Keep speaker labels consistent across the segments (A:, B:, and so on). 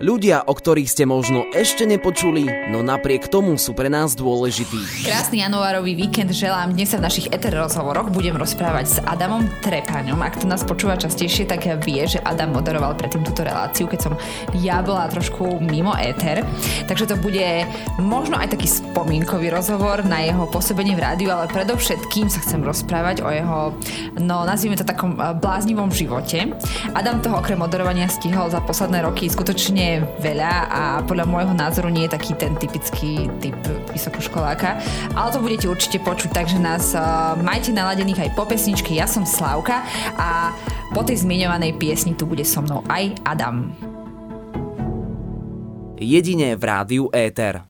A: Ľudia, o ktorých ste možno ešte nepočuli, no napriek tomu sú pre nás dôležití.
B: Krásny januárový víkend želám. Dnes sa v našich eter rozhovoroch budem rozprávať s Adamom Trepaňom. Ak to nás počúva častejšie, tak ja vie, že Adam moderoval predtým túto reláciu, keď som ja bola trošku mimo éter. Takže to bude možno aj taký spomínkový rozhovor na jeho pôsobenie v rádiu, ale predovšetkým sa chcem rozprávať o jeho, no nazvime to takom eh, bláznivom živote. Adam toho okrem moderovania stihol za posledné roky skutočne veľa a podľa môjho názoru nie je taký ten typický typ vysokoškoláka. Ale to budete určite počuť, takže nás uh, majte naladených aj po pesničke. Ja som Slavka a po tej zmiňovanej piesni tu bude so mnou aj Adam.
A: Jedine v rádiu Éter.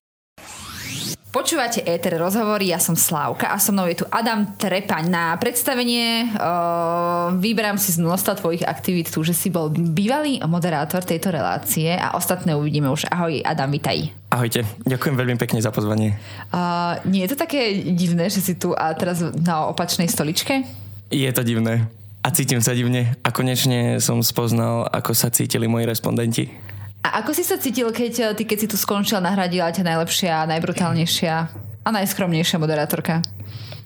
B: Počúvate Éter rozhovory, ja som Slávka a so mnou je tu Adam Trepaň. Na predstavenie uh, vyberám si z množstva tvojich aktivít tu, že si bol bývalý moderátor tejto relácie a ostatné uvidíme už. Ahoj Adam, vitaj.
C: Ahojte, ďakujem veľmi pekne za pozvanie.
B: Uh, nie je to také divné, že si tu a teraz na opačnej stoličke?
C: Je to divné. A cítim sa divne. A konečne som spoznal, ako sa cítili moji respondenti.
B: A ako si sa cítil, keď eh, ty, keď si tu skončil, nahradila ťa najlepšia, najbrutálnejšia a najskromnejšia moderátorka?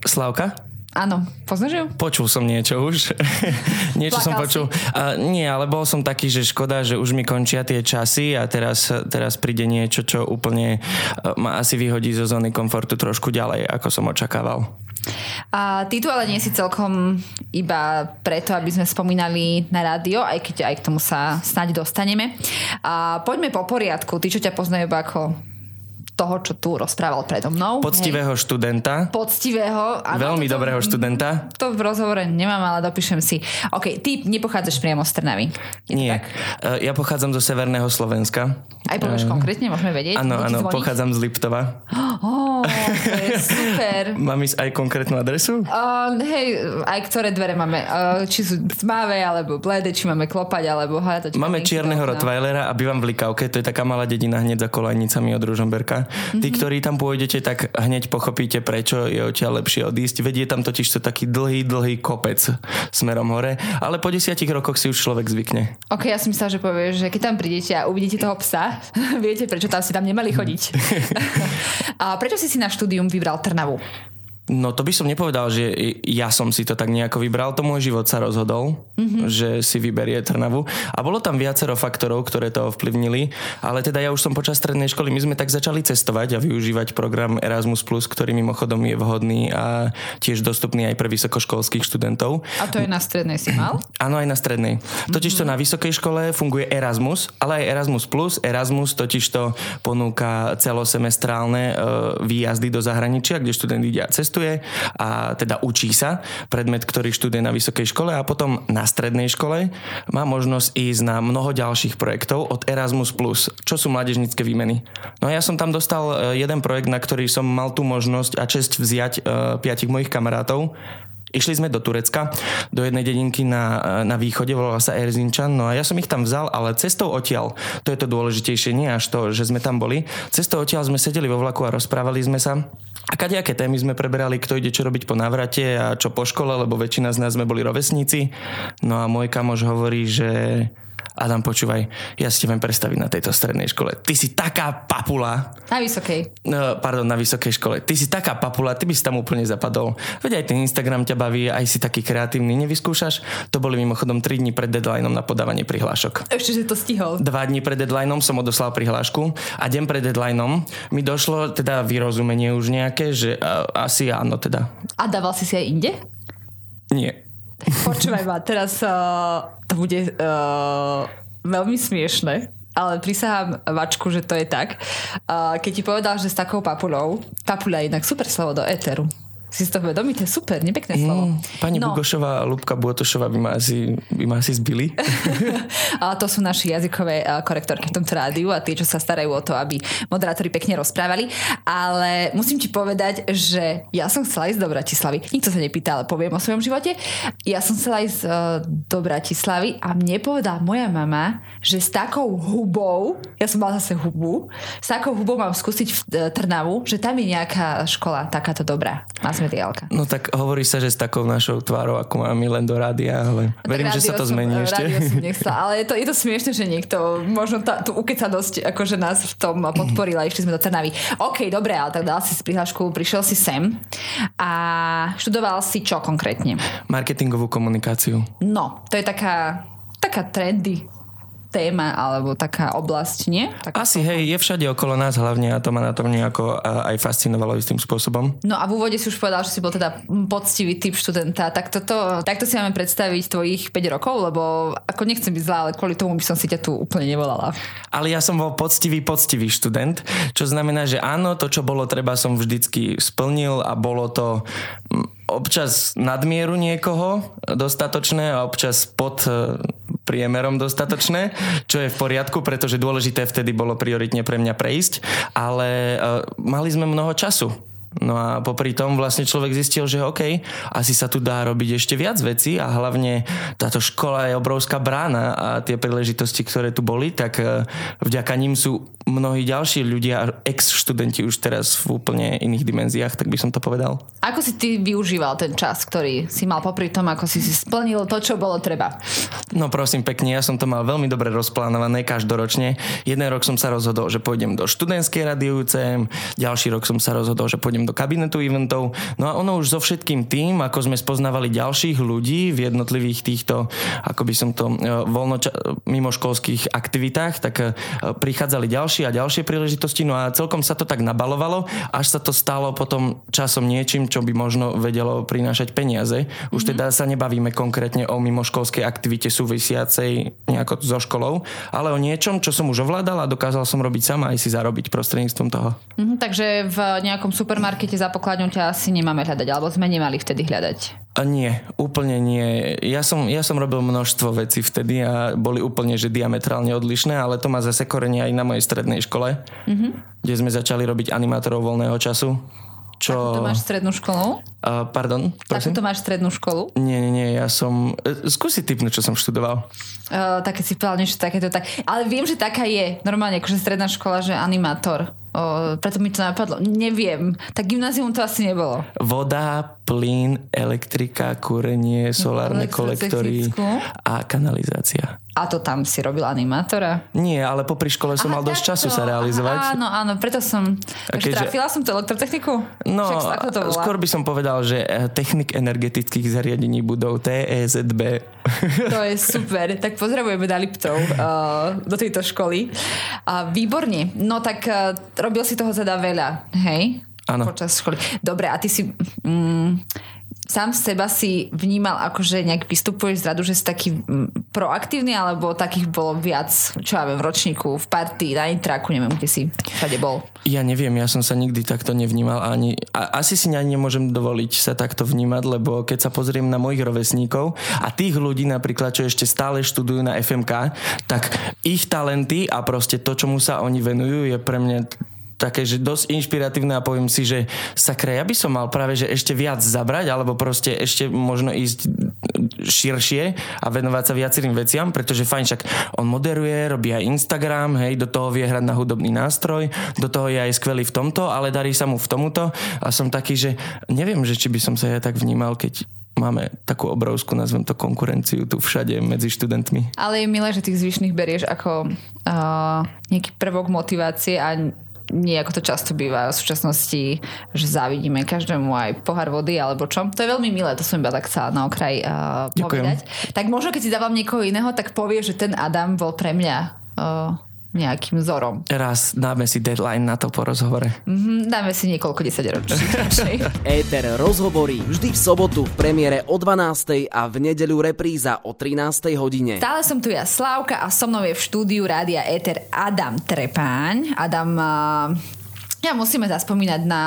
C: Slavka?
B: Áno, poznáš ju?
C: Počul som niečo už. niečo Plakal som počul. Uh, nie, ale bol som taký, že škoda, že už mi končia tie časy a teraz, teraz príde niečo, čo úplne uh, ma asi vyhodí zo zóny komfortu trošku ďalej, ako som očakával.
B: A ty tu ale nie si celkom iba preto, aby sme spomínali na rádio, aj keď aj k tomu sa snáď dostaneme. A poďme po poriadku. Ty, čo ťa poznajú ako toho, čo tu rozprával predo mnou.
C: Poctivého hej. študenta.
B: Poctivého.
C: Áno, Veľmi to, dobrého študenta.
B: To v rozhovore nemám, ale dopíšem si. OK, ty nepochádzaš priamo z Trnavy.
C: Nie. Tak? E, ja pochádzam zo severného Slovenska.
B: Aj povieš uh, konkrétne, môžeme vedieť?
C: Áno, áno, pochádzam z Liptova.
B: Oh, to je super.
C: Mám ísť aj konkrétnu adresu?
B: Uh, hej, aj ktoré dvere máme. Uh, či sú tmavé, alebo bledé, či máme klopať, alebo hľadať.
C: Máme čierneho Rottweilera a bývam v Likavke, to je taká malá dedina hneď za kolajnicami od Ružomberka. Mm-hmm. Tí, ktorí tam pôjdete, tak hneď pochopíte, prečo je odtiaľ lepšie odísť. Vedie tam totiž to taký dlhý, dlhý kopec smerom hore, ale po desiatich rokoch si už človek zvykne.
B: Ok, ja som myslela, že povieš, že keď tam prídete a uvidíte toho psa, viete, prečo tam si tam nemali chodiť. a prečo si si na štúdium vybral Trnavu?
C: No to by som nepovedal, že ja som si to tak nejako vybral, to môj život sa rozhodol, mm-hmm. že si vyberie Trnavu. A bolo tam viacero faktorov, ktoré to ovplyvnili, ale teda ja už som počas strednej školy, my sme tak začali cestovať a využívať program Erasmus+, ktorý mimochodom je vhodný a tiež dostupný aj pre vysokoškolských študentov.
B: A to je na strednej si mal?
C: Áno, aj na strednej. Totiž to mm-hmm. na vysokej škole funguje Erasmus, ale aj Erasmus+. Erasmus totiž to ponúka celosemestrálne e, výjazdy do zahraničia, kde študent ide a cestuje cestuje a teda učí sa predmet, ktorý študuje na vysokej škole a potom na strednej škole. Má možnosť ísť na mnoho ďalších projektov od Erasmus+, čo sú mládežnícke výmeny. No ja som tam dostal e, jeden projekt, na ktorý som mal tú možnosť a čest vziať uh, piatich mojich kamarátov Išli sme do Turecka, do jednej dedinky na, na východe, volala sa Erzinčan, no a ja som ich tam vzal, ale cestou odtiaľ, to je to dôležitejšie, nie až to, že sme tam boli, cestou odtiaľ sme sedeli vo vlaku a rozprávali sme sa a kadejaké témy sme preberali, kto ide čo robiť po návrate a čo po škole, lebo väčšina z nás sme boli rovesníci. No a môj kamoš hovorí, že Adam, počúvaj, ja si viem predstaviť na tejto strednej škole. Ty si taká papula.
B: Na vysokej.
C: No, pardon, na vysokej škole. Ty si taká papula, ty by si tam úplne zapadol. Veď aj ten Instagram ťa baví, aj si taký kreatívny. Nevyskúšaš? To boli mimochodom 3 dní pred deadlineom na podávanie prihlášok.
B: Ešte, že to stihol.
C: Dva dní pred deadlineom som odoslal prihlášku a deň pred deadlineom mi došlo teda vyrozumenie už nejaké, že uh, asi áno teda.
B: A dával si si aj inde?
C: Nie.
B: Počúvaj ma, teraz uh, to bude uh, veľmi smiešne, ale prisahám vačku, že to je tak. Uh, keď ti povedal, že s takou papulou, papula je inak super slovo do éteru. Si to vedomí, to je super, nepekné slovo. Mm,
C: pani no. Bugošová a Lubka Buotošová by ma asi, by ma asi zbili.
B: a to sú naši jazykové korektorky v tomto rádiu a tie, čo sa starajú o to, aby moderátori pekne rozprávali. Ale musím ti povedať, že ja som chcela ísť do Bratislavy. Nikto sa nepýta, ale poviem o svojom živote. Ja som chcela ísť uh, do Bratislavy a mne povedala moja mama, že s takou hubou, ja som mala zase hubu, s takou hubou mám skúsiť v uh, Trnavu, že tam je nejaká škola takáto dobrá. Má mediálka.
C: No tak hovorí sa, že s takou našou tvárou, ako máme len do rádia, ale
B: No,
C: verím, že sa to
B: rádio
C: zmení
B: som,
C: ešte.
B: Som nechcela, ale je to, je to smiešne, že niekto možno tá, tú ukecanosť akože nás v tom podporil a išli sme do Trnavy. OK, dobre, ale tak dal si si prihlášku, prišiel si sem a študoval si čo konkrétne?
C: Marketingovú komunikáciu.
B: No, to je taká, taká trendy téma alebo taká oblasť, nie? Taká
C: Asi hej, je všade okolo nás hlavne a to ma na tom nejako aj fascinovalo istým spôsobom.
B: No a v úvode si už povedal, že si bol teda poctivý typ študenta. Tak toto, takto si máme predstaviť tvojich 5 rokov, lebo ako nechcem byť zlá, ale kvôli tomu by som si ťa tu úplne nevolala.
C: Ale ja som bol poctivý, poctivý študent, čo znamená, že áno, to, čo bolo treba, som vždycky splnil a bolo to mm, občas nadmieru niekoho dostatočné a občas pod e, priemerom dostatočné, čo je v poriadku, pretože dôležité vtedy bolo prioritne pre mňa prejsť, ale uh, mali sme mnoho času. No a popri tom vlastne človek zistil, že OK, asi sa tu dá robiť ešte viac vecí a hlavne táto škola je obrovská brána a tie príležitosti, ktoré tu boli, tak e, vďaka ním sú mnohí ďalší ľudia, ex-študenti už teraz v úplne iných dimenziách, tak by som to povedal.
B: Ako si ty využíval ten čas, ktorý si mal popri tom, ako si si splnil to, čo bolo treba?
C: No prosím pekne, ja som to mal veľmi dobre rozplánované každoročne. Jeden rok som sa rozhodol, že pôjdem do študentskej rady UCM, ďalší rok som sa rozhodol, že pôjdem do kabinetu eventov. No a ono už so všetkým tým, ako sme spoznávali ďalších ľudí v jednotlivých týchto, ako by som to, e, voľnoča- mimoškolských aktivitách, tak e, prichádzali ďalšie a ďalšie príležitosti. No a celkom sa to tak nabalovalo, až sa to stalo potom časom niečím, čo by možno vedelo prinášať peniaze. Už teda sa nebavíme konkrétne o mimoškolskej aktivite súvisiacej nejako so školou, ale o niečom, čo som už ovládal a dokázal som robiť sama aj si zarobiť prostredníctvom toho.
B: Mhm, takže v nejakom supermarkete za pokladňou ťa asi nemáme hľadať, alebo sme nemali vtedy hľadať.
C: A nie, úplne nie. Ja som, ja som robil množstvo vecí vtedy a boli úplne že diametrálne odlišné, ale to má zase korenie aj na mojej strednej škole, mm-hmm. kde sme začali robiť animátorov voľného času. Čo...
B: To máš strednú školu?
C: Uh, pardon, prosím?
B: Takúto máš strednú školu?
C: Nie, nie, nie, ja som... Uh, skúsi typnúť, čo som študoval.
B: Uh, také si povedal niečo takéto. Tak. Ale viem, že taká je. Normálne, akože stredná škola, že animátor. Uh, preto mi to napadlo. Neviem. Tak gymnázium to asi nebolo.
C: Voda, plyn, elektrika, kúrenie, solárne kolektory a kanalizácia.
B: A to tam si robil animátora?
C: Nie, ale popri škole som
B: Aha,
C: mal dosť času sa realizovať.
B: Aha, áno, áno, preto som...
C: Keďže-
B: trafila som tú elektrotechniku?
C: No,
B: Však to volá?
C: skôr by som povedal, že eh, technik energetických zariadení budov TEZB.
B: To je super. Tak pozdravujeme na Liptov uh, do tejto školy. Uh, výborne. No tak uh, robil si toho teda veľa, hej?
C: Áno.
B: Počas školy. Dobre, a ty si... Mm, sám seba si vnímal, akože nejak vystupuješ z radu, že si taký mm, proaktívny, alebo takých bolo viac, čo ja viem, v ročníku, v partii, na intraku, neviem, kde si všade bol.
C: Ja neviem, ja som sa nikdy takto nevnímal ani... A asi si ani nemôžem dovoliť sa takto vnímať, lebo keď sa pozriem na mojich rovesníkov a tých ľudí napríklad, čo ešte stále študujú na FMK, tak ich talenty a proste to, čomu sa oni venujú, je pre mňa také, že dosť inšpiratívne a poviem si, že sakra, ja by som mal práve, že ešte viac zabrať, alebo proste ešte možno ísť širšie a venovať sa viacerým veciam, pretože fajn, však on moderuje, robí aj Instagram, hej, do toho vie hrať na hudobný nástroj, do toho je aj skvelý v tomto, ale darí sa mu v tomuto a som taký, že neviem, že či by som sa ja tak vnímal, keď máme takú obrovskú, nazvem to, konkurenciu tu všade medzi študentmi.
B: Ale je milé, že tých zvyšných berieš ako uh, nejaký prvok motivácie a nie ako to často býva v súčasnosti, že závidíme každému aj pohár vody alebo čo. To je veľmi milé, to som iba tak chcela na okraj uh,
C: Ďakujem.
B: povedať. Tak možno keď si dávam niekoho iného, tak povie, že ten Adam bol pre mňa uh, nejakým vzorom.
C: Raz dáme si deadline na to po rozhovore.
B: Mhm, dáme si niekoľko desaťročí.
A: Éter rozhovorí vždy v sobotu v premiére o 12. a v nedeľu repríza o 13. hodine.
B: Stále som tu ja, Slávka, a so mnou je v štúdiu Rádia Éter Adam Trepáň. Adam, uh, ja musíme zaspomínať na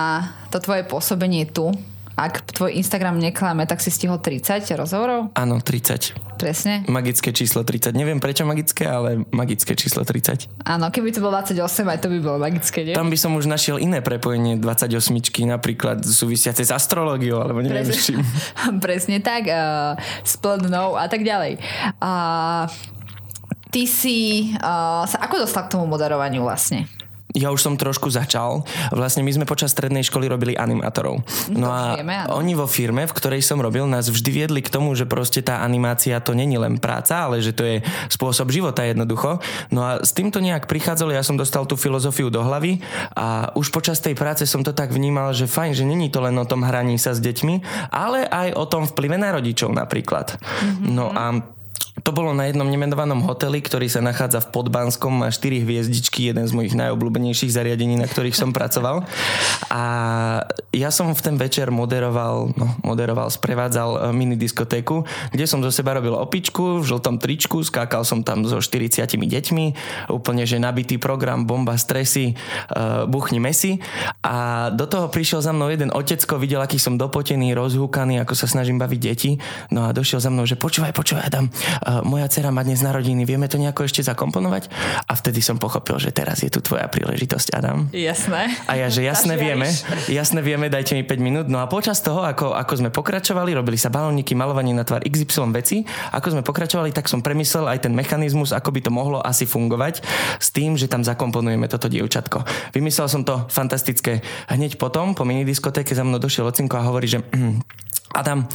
B: to tvoje pôsobenie tu. Ak tvoj Instagram neklame, tak si stihol 30 rozhovorov?
C: Áno, 30.
B: Presne?
C: Magické číslo 30. Neviem prečo magické, ale magické číslo 30.
B: Áno, keby to bolo 28, aj to by bolo magické, nie?
C: Tam by som už našiel iné prepojenie 28 napríklad súvisiace s astrológiou, alebo neviem s čím.
B: Presne tak, uh, s plnou a tak ďalej. Uh, ty si uh, sa ako dostal k tomu moderovaniu vlastne?
C: Ja už som trošku začal. Vlastne my sme počas strednej školy robili animátorov. No a
B: vieme, áno.
C: oni vo firme, v ktorej som robil, nás vždy viedli k tomu, že proste tá animácia to není len práca, ale že to je spôsob života jednoducho. No a s týmto nejak prichádzalo, ja som dostal tú filozofiu do hlavy a už počas tej práce som to tak vnímal, že fajn, že není to len o tom hraní sa s deťmi, ale aj o tom vplyve na rodičov napríklad. Mm-hmm. No a to bolo na jednom nemenovanom hoteli, ktorý sa nachádza v Podbanskom, má 4 hviezdičky, jeden z mojich najobľúbenejších zariadení, na ktorých som pracoval. A ja som v ten večer moderoval, no, moderoval, sprevádzal e, mini diskotéku, kde som zo seba robil opičku v žltom tričku, skákal som tam so 40 deťmi, úplne že nabitý program, bomba, stresy, uh, buchni mesi. A do toho prišiel za mnou jeden otecko, videl, aký som dopotený, rozhúkaný, ako sa snažím baviť deti. No a došiel za mnou, že počúvaj, počúvaj, Adam, moja dcera má dnes narodiny, vieme to nejako ešte zakomponovať? A vtedy som pochopil, že teraz je tu tvoja príležitosť, Adam.
B: Jasné.
C: A ja, že jasné vieme, jasné vieme, dajte mi 5 minút. No a počas toho, ako, ako sme pokračovali, robili sa balóniky, malovanie na tvar XY veci, ako sme pokračovali, tak som premyslel aj ten mechanizmus, ako by to mohlo asi fungovať s tým, že tam zakomponujeme toto dievčatko. Vymyslel som to fantastické. Hneď potom, po minidiskotéke za mnou došiel Ocinko a hovorí, že Adam,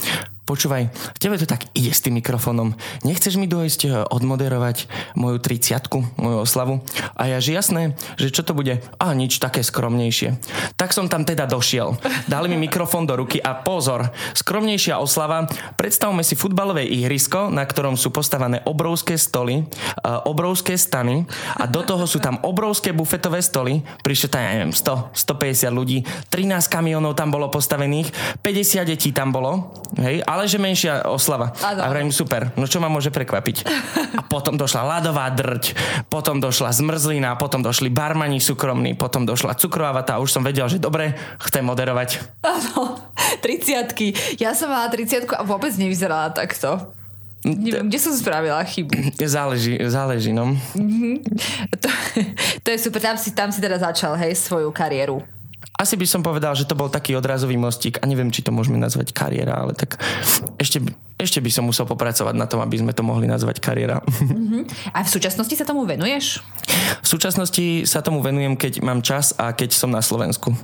C: počúvaj, tebe to tak ide s tým mikrofónom. Nechceš mi dojsť e, odmoderovať moju 30 moju oslavu? A ja, že jasné, že čo to bude? A nič také skromnejšie. Tak som tam teda došiel. Dali mi mikrofón do ruky a pozor, skromnejšia oslava. Predstavme si futbalové ihrisko, na ktorom sú postavané obrovské stoly, e, obrovské stany a do toho sú tam obrovské bufetové stoly. Prišlo tam, ja neviem, 100, 150 ľudí, 13 kamionov tam bolo postavených, 50 detí tam bolo, hej, ale že menšia oslava. A vrajím, super, no čo ma môže prekvapiť? A potom došla ľadová drť, potom došla zmrzlina, potom došli barmani súkromní, potom došla cukrová vata a už som vedel, že dobre, chcem moderovať.
B: Áno, 30 Ja som mala 30 a vôbec nevyzerala takto. Neviem, kde som spravila chybu.
C: Záleží, záleží, no. Mm-hmm.
B: To, to je super, tam si, tam si teda začal, hej, svoju kariéru.
C: Asi by som povedal, že to bol taký odrazový mostík a neviem, či to môžeme nazvať kariéra, ale tak ešte, ešte by som musel popracovať na tom, aby sme to mohli nazvať kariéra.
B: Mm-hmm. A v súčasnosti sa tomu venuješ?
C: V súčasnosti sa tomu venujem, keď mám čas a keď som na Slovensku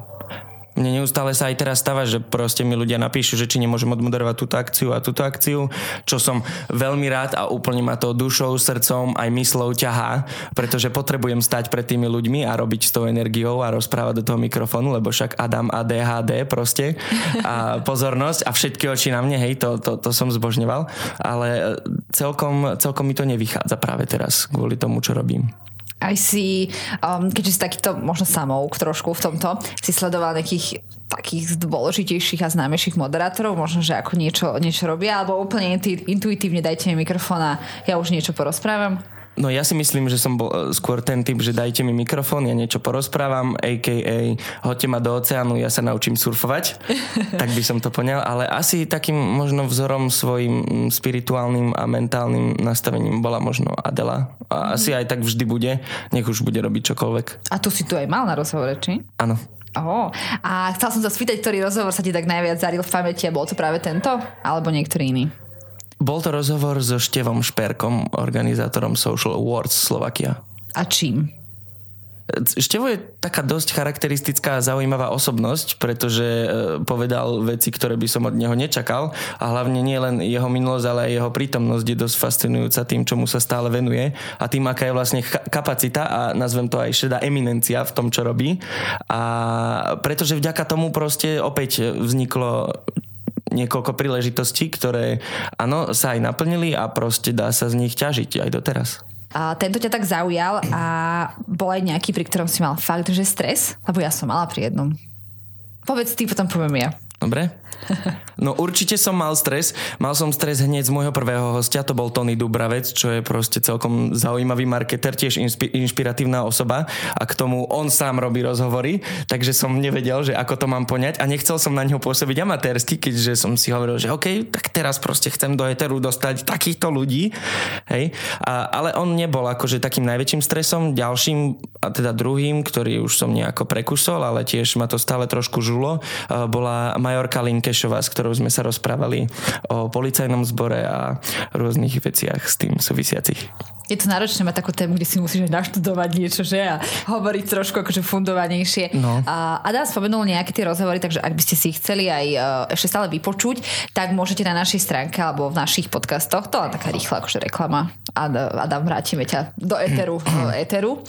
C: mne neustále sa aj teraz stáva, že proste mi ľudia napíšu, že či nemôžem odmoderovať túto akciu a túto akciu, čo som veľmi rád a úplne ma to dušou, srdcom aj myslou ťahá, pretože potrebujem stať pred tými ľuďmi a robiť s tou energiou a rozprávať do toho mikrofónu, lebo však Adam ADHD proste a pozornosť a všetky oči na mne, hej, to, to, to som zbožňoval, ale celkom, celkom mi to nevychádza práve teraz kvôli tomu, čo robím
B: aj si, um, keďže si takýto možno samouk trošku v tomto, si sledoval nejakých takých dôležitejších a známejších moderátorov, možno, že ako niečo, niečo robia, alebo úplne intuitívne dajte mi mikrofón a ja už niečo porozprávam?
C: No ja si myslím, že som bol e, skôr ten typ, že dajte mi mikrofón, ja niečo porozprávam, a.k.a. hoďte ma do oceánu, ja sa naučím surfovať. tak by som to poňal, ale asi takým možno vzorom svojim spirituálnym a mentálnym nastavením bola možno Adela. A mm. asi aj tak vždy bude, nech už bude robiť čokoľvek.
B: A tu si tu aj mal na rozhovore, či?
C: Áno.
B: Oh, a chcel som sa spýtať, ktorý rozhovor sa ti tak najviac zaril v pamäti a bol to práve tento? Alebo niektorý iný?
C: Bol to rozhovor so Števom Šperkom, organizátorom Social Awards Slovakia.
B: A čím?
C: Števo je taká dosť charakteristická a zaujímavá osobnosť, pretože e, povedal veci, ktoré by som od neho nečakal a hlavne nie len jeho minulosť, ale aj jeho prítomnosť je dosť fascinujúca tým, čomu sa stále venuje a tým, aká je vlastne kapacita a nazvem to aj šedá eminencia v tom, čo robí. A pretože vďaka tomu proste opäť vzniklo niekoľko príležitostí, ktoré áno, sa aj naplnili a proste dá sa z nich ťažiť aj doteraz.
B: A tento ťa tak zaujal a bol aj nejaký, pri ktorom si mal fakt, že stres? Lebo ja som mala pri jednom. Povedz ty, potom poviem ja.
C: Dobre? No určite som mal stres. Mal som stres hneď z môjho prvého hostia, to bol Tony Dubravec, čo je proste celkom zaujímavý marketer, tiež inspi- inšpiratívna osoba a k tomu on sám robí rozhovory, takže som nevedel, že ako to mám poňať a nechcel som na neho pôsobiť amatérsky, keďže som si hovoril, že OK, tak teraz proste chcem do eteru dostať takýchto ľudí. Hej? A, ale on nebol akože takým najväčším stresom. Ďalším, a teda druhým, ktorý už som nejako prekusol, ale tiež ma to stále trošku žulo, bola Majorka Linkešová, s ktorou sme sa rozprávali o policajnom zbore a rôznych veciach s tým súvisiacich.
B: Je to náročné mať takú tému, kde si musíš naštudovať niečo, že? A hovoriť trošku akože fundovanejšie.
C: No.
B: A Adam spomenul nejaké tie rozhovory, takže ak by ste si ich chceli aj uh, ešte stále vypočuť, tak môžete na našej stránke alebo v našich podcastoch, to je taká rýchla akože reklama. Adam, vrátime ťa do éteru. do éteru.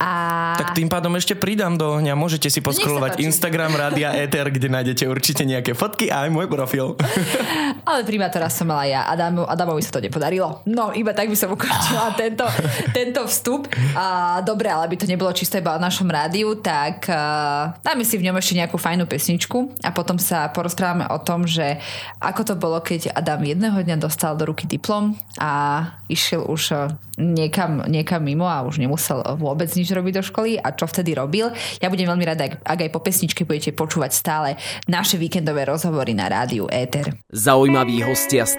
B: A...
C: Tak tým pádom ešte pridám do ohňa. Môžete si poskrolovať Instagram Rádia Éter, kde nájdete určite nejaké fotky a aj môj profil.
B: Ale primátora som mala ja. Adamu, Adamovi sa to nepodarilo. No, iba tak by som ukončila tento, tento vstup. A, dobre, ale aby to nebolo čisto iba o našom rádiu, tak uh, dáme si v ňom ešte nejakú fajnú pesničku a potom sa porozprávame o tom, že ako to bolo, keď Adam jedného dňa dostal do ruky diplom a išiel už niekam, niekam mimo a už nemusel vôbec nič robiť do školy a čo vtedy robil. Ja budem veľmi rada, ak, aj po pesničke budete počúvať stále naše víkendové rozhovory na rádiu Éter.
A: Zaujímaví hostia z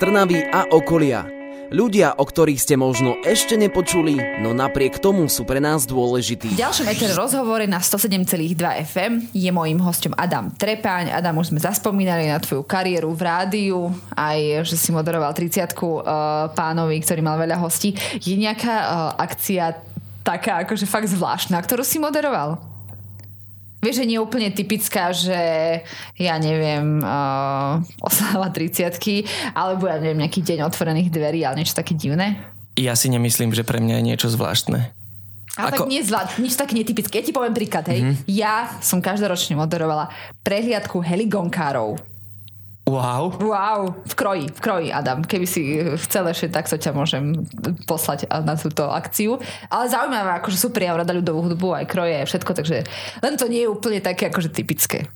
A: a okolia. Ľudia, o ktorých ste možno ešte nepočuli, no napriek tomu sú pre nás dôležití.
B: V ďalšom ETR rozhovore na 107,2 FM je mojím hostom Adam Trepáň. Adam, už sme zaspomínali na tvoju kariéru v rádiu, aj že si moderoval 30 uh, pánovi, ktorý mal veľa hostí. Je nejaká uh, akcia taká akože fakt zvláštna, ktorú si moderoval? Vieš, že nie je úplne typická, že ja neviem, uh, oslava 30 alebo ja neviem, nejaký deň otvorených dverí, ale niečo také divné.
C: Ja si nemyslím, že pre mňa je niečo zvláštne.
B: Ale Ako... tak nie zvlášť, nič také netypické. Ja ti poviem príklad, hej. Mm-hmm. Ja som každoročne moderovala prehliadku heligonkárov
C: Wow.
B: Wow, v kroji, v kroji, Adam. Keby si chcel ešte, tak sa ťa môžem poslať na túto akciu. Ale zaujímavé, akože super, ja rada ľudovú hudbu, aj kroje, aj všetko, takže len to nie je úplne také akože typické.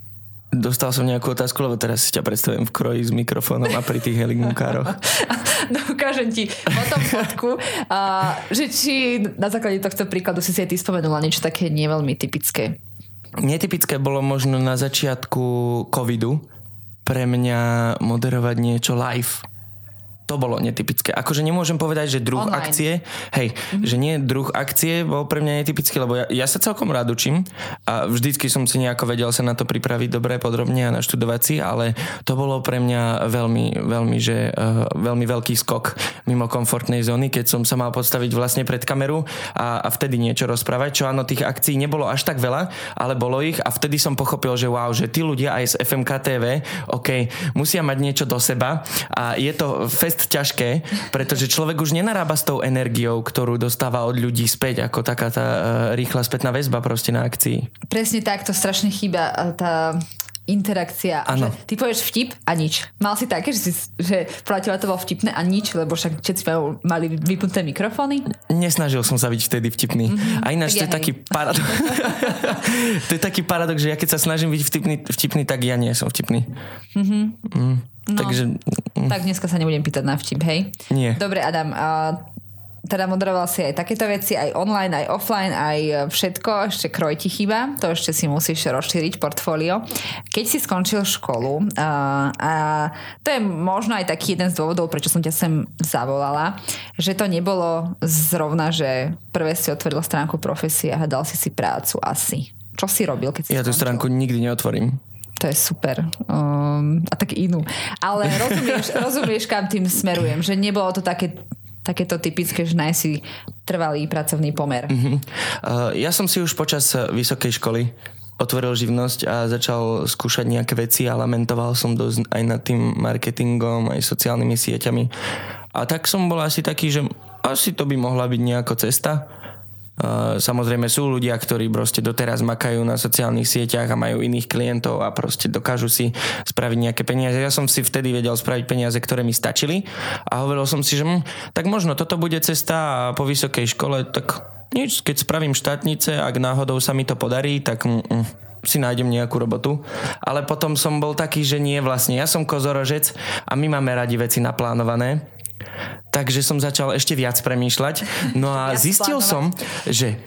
C: Dostal som nejakú otázku, lebo teraz si ťa predstavím v kroji s mikrofónom a pri tých heligunkároch.
B: no, ukážem ti potom fotku, a, že či na základe tohto príkladu si si aj ty spomenula niečo také nie veľmi typické.
C: Netypické bolo možno na začiatku covidu, pre mňa moderovať niečo live to bolo netypické. Akože nemôžem povedať, že druh Online. akcie, hej, mm-hmm. že nie druh akcie bol pre mňa netypický, lebo ja, ja sa celkom rád učím a vždycky som si nejako vedel sa na to pripraviť dobre, podrobne a naštudovať si, ale to bolo pre mňa veľmi, veľmi, že uh, veľmi veľký skok mimo komfortnej zóny, keď som sa mal podstaviť vlastne pred kameru a, a vtedy niečo rozprávať, čo áno, tých akcií nebolo až tak veľa, ale bolo ich a vtedy som pochopil, že wow, že tí ľudia aj z FMK TV, OK, musia mať niečo do seba a je to fest dosť ťažké, pretože človek už nenarába s tou energiou, ktorú dostáva od ľudí späť, ako taká tá uh, rýchla spätná väzba proste na akcii.
B: Presne tak, to strašne chýba tá interakcia. Ano. Že ty povieš vtip a nič. Mal si také, že, si, že podľa to bolo vtipné a nič, lebo však všetci mali vypnuté mikrofóny?
C: Nesnažil som sa byť vtedy vtipný. Mm-hmm. A ináč to je taký paradox. to je taký paradox, že ja keď sa snažím byť vtipný, vtipný tak ja nie som vtipný. Mm-hmm. Mm. No, Takže...
B: Tak dneska sa nebudem pýtať na vtip, hej?
C: Nie.
B: Dobre, Adam, a teda moderoval si aj takéto veci, aj online, aj offline, aj všetko, ešte kroj ti chýba, to ešte si musíš rozšíriť portfólio. Keď si skončil školu, a, a to je možno aj taký jeden z dôvodov, prečo som ťa sem zavolala, že to nebolo zrovna, že prvé si otvoril stránku profesie a dal si si prácu asi. Čo si robil, keď si
C: Ja tú stránku nikdy neotvorím
B: to je super. Um, a tak inú. Ale rozumieš, rozumieš, kam tým smerujem, že nebolo to také takéto typické, že si trvalý pracovný pomer. Uh-huh.
C: Uh, ja som si už počas vysokej školy otvoril živnosť a začal skúšať nejaké veci a lamentoval som dosť aj nad tým marketingom, aj sociálnymi sieťami. A tak som bol asi taký, že asi to by mohla byť nejaká cesta Samozrejme sú ľudia, ktorí proste doteraz makajú na sociálnych sieťach a majú iných klientov a proste dokážu si spraviť nejaké peniaze. Ja som si vtedy vedel spraviť peniaze, ktoré mi stačili a hovoril som si, že hm, tak možno toto bude cesta a po vysokej škole, tak nič, keď spravím štátnice, ak náhodou sa mi to podarí, tak hm, hm, si nájdem nejakú robotu. Ale potom som bol taký, že nie vlastne. Ja som kozorožec a my máme radi veci naplánované Takže som začal ešte viac premýšľať. No a zistil som, že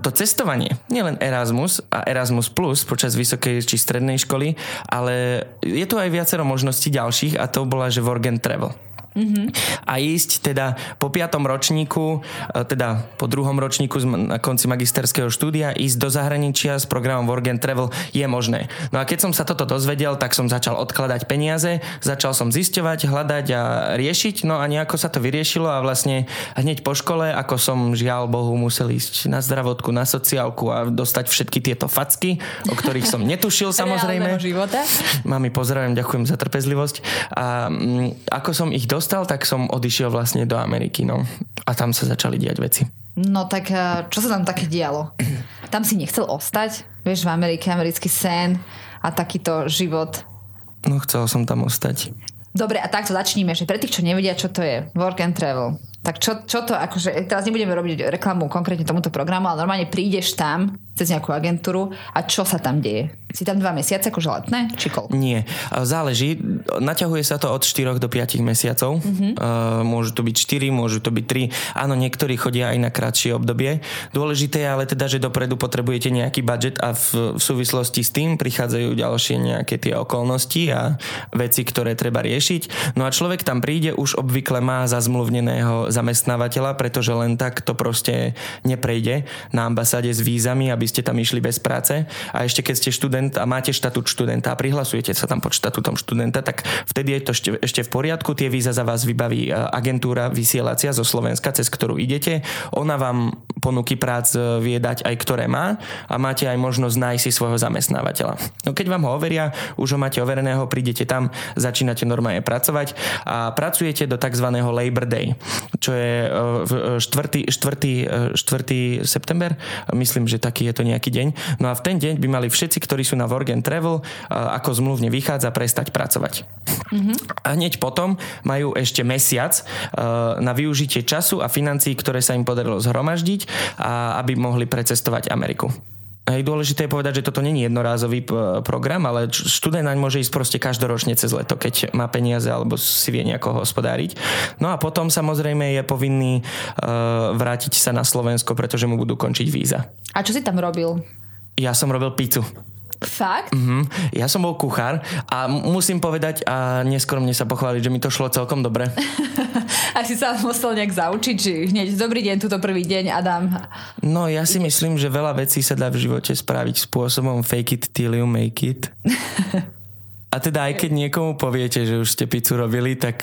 C: to cestovanie, nielen Erasmus a Erasmus Plus počas vysokej či strednej školy, ale je tu aj viacero možností ďalších a to bola, že work and travel. Mm-hmm. a ísť teda po piatom ročníku, e, teda po druhom ročníku na konci magisterského štúdia, ísť do zahraničia s programom Work and Travel je možné. No a keď som sa toto dozvedel, tak som začal odkladať peniaze, začal som zisťovať, hľadať a riešiť, no a nejako sa to vyriešilo a vlastne hneď po škole, ako som žiaľ Bohu musel ísť na zdravotku, na sociálku a dostať všetky tieto facky, o ktorých som netušil samozrejme.
B: života.
C: Mami, pozdravím, ďakujem za trpezlivosť. A mm, ako som ich dostal, tak som odišiel vlastne do Ameriky, no. A tam sa začali diať veci.
B: No tak eh, čo sa tam také dialo? Tam si nechcel ostať? Vieš, v Amerike, americký sen a takýto život.
C: No chcel som tam ostať.
B: Dobre, a takto začníme, že pre tých, čo nevedia, čo to je work and travel. Tak čo, čo to, akože teraz nebudeme robiť reklamu konkrétne tomuto programu, ale normálne prídeš tam cez nejakú agentúru a čo sa tam deje? Si tam dva mesiace akože letné? Či koľko?
C: Nie, záleží. Naťahuje sa to od 4 do 5 mesiacov. Mm-hmm. Môžu to byť 4, môžu to byť 3. Áno, niektorí chodia aj na kratšie obdobie. Dôležité je ale teda, že dopredu potrebujete nejaký budget a v, v súvislosti s tým prichádzajú ďalšie nejaké tie okolnosti a veci, ktoré treba riešiť. No a človek tam príde, už obvykle má zazmluvneného zamestnávateľa, pretože len tak to proste neprejde na ambasáde s vízami, aby ste tam išli bez práce. A ešte keď ste študent a máte štatút študenta a prihlasujete sa tam pod štatútom študenta, tak vtedy je to ešte, ešte v poriadku. Tie víza za vás vybaví e, agentúra vysielacia zo Slovenska, cez ktorú idete. Ona vám ponuky prác e, vie dať aj ktoré má a máte aj možnosť nájsť si svojho zamestnávateľa. No keď vám ho overia, už ho máte overeného, prídete tam, začínate normálne pracovať a pracujete do tzv. Labor Day, čo je 4. 4. 4. september, myslím, že taký je to nejaký deň. No a v ten deň by mali všetci, ktorí sú na Work and Travel, ako zmluvne vychádza, prestať pracovať. Mm-hmm. A hneď potom majú ešte mesiac na využitie času a financií, ktoré sa im podarilo zhromaždiť, a aby mohli precestovať Ameriku. Hej, dôležité je povedať, že toto není jednorázový program, ale študent naň môže ísť proste každoročne cez leto, keď má peniaze alebo si vie nejako hospodáriť. No a potom samozrejme je povinný uh, vrátiť sa na Slovensko, pretože mu budú končiť víza.
B: A čo si tam robil?
C: Ja som robil pizzu.
B: Fakt?
C: Mm-hmm. Ja som bol kuchár a musím povedať a neskromne sa pochváliť, že mi to šlo celkom dobre.
B: a si sa musel nejak zaučiť, že hneď dobrý deň, túto prvý deň, Adam.
C: No ja si myslím, že veľa vecí sa dá v živote spraviť spôsobom fake it till you make it. A teda aj keď niekomu poviete, že už ste pizzu robili, tak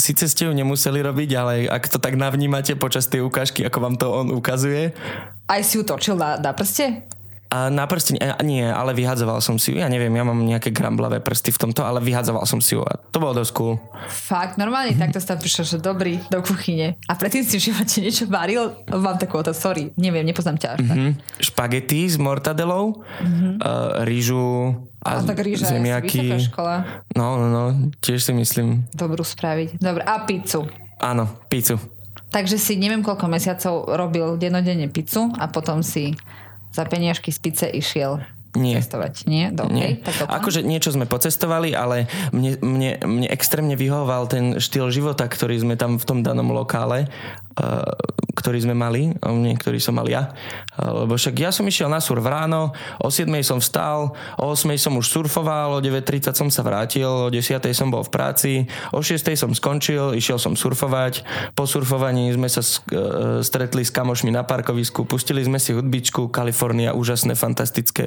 C: síce ste ju nemuseli robiť, ale ak to tak navnímate počas tej ukážky, ako vám to on ukazuje.
B: Aj si ju točil na, na prste?
C: A na prste nie, ale vyhadzoval som si ju. Ja neviem, ja mám nejaké gramblavé prsty v tomto, ale vyhadzoval som si ju a to bolo dosť cool.
B: Fakt, normálne takto sa prišiel, že dobrý do kuchyne. A predtým si v živote niečo varil? Mám takú to, sorry, neviem, nepoznám ťa mm-hmm.
C: Špagety s mortadelou, mm-hmm. uh, rýžu
B: a, a tak rýža zemiaky. škola.
C: No, no, no, tiež si myslím.
B: Dobrú spraviť. Dobre, a pizzu.
C: Áno, pizzu.
B: Takže si neviem koľko mesiacov robil dennodenne pizzu a potom si za peniažky z pice išiel
C: nie.
B: cestovať. Nie? Dobre. Nie. Tak
C: akože niečo sme pocestovali, ale mne, mne, mne extrémne vyhoval ten štýl života, ktorý sme tam v tom danom lokále ktorý sme mali, niektorý som mal ja. Lebo však ja som išiel na surf ráno, o 7 som vstal, o 8 som už surfoval, o 9.30 som sa vrátil, o 10 som bol v práci, o 6 som skončil, išiel som surfovať. Po surfovaní sme sa e, stretli s kamošmi na parkovisku, pustili sme si hudbičku, Kalifornia, úžasné, fantastické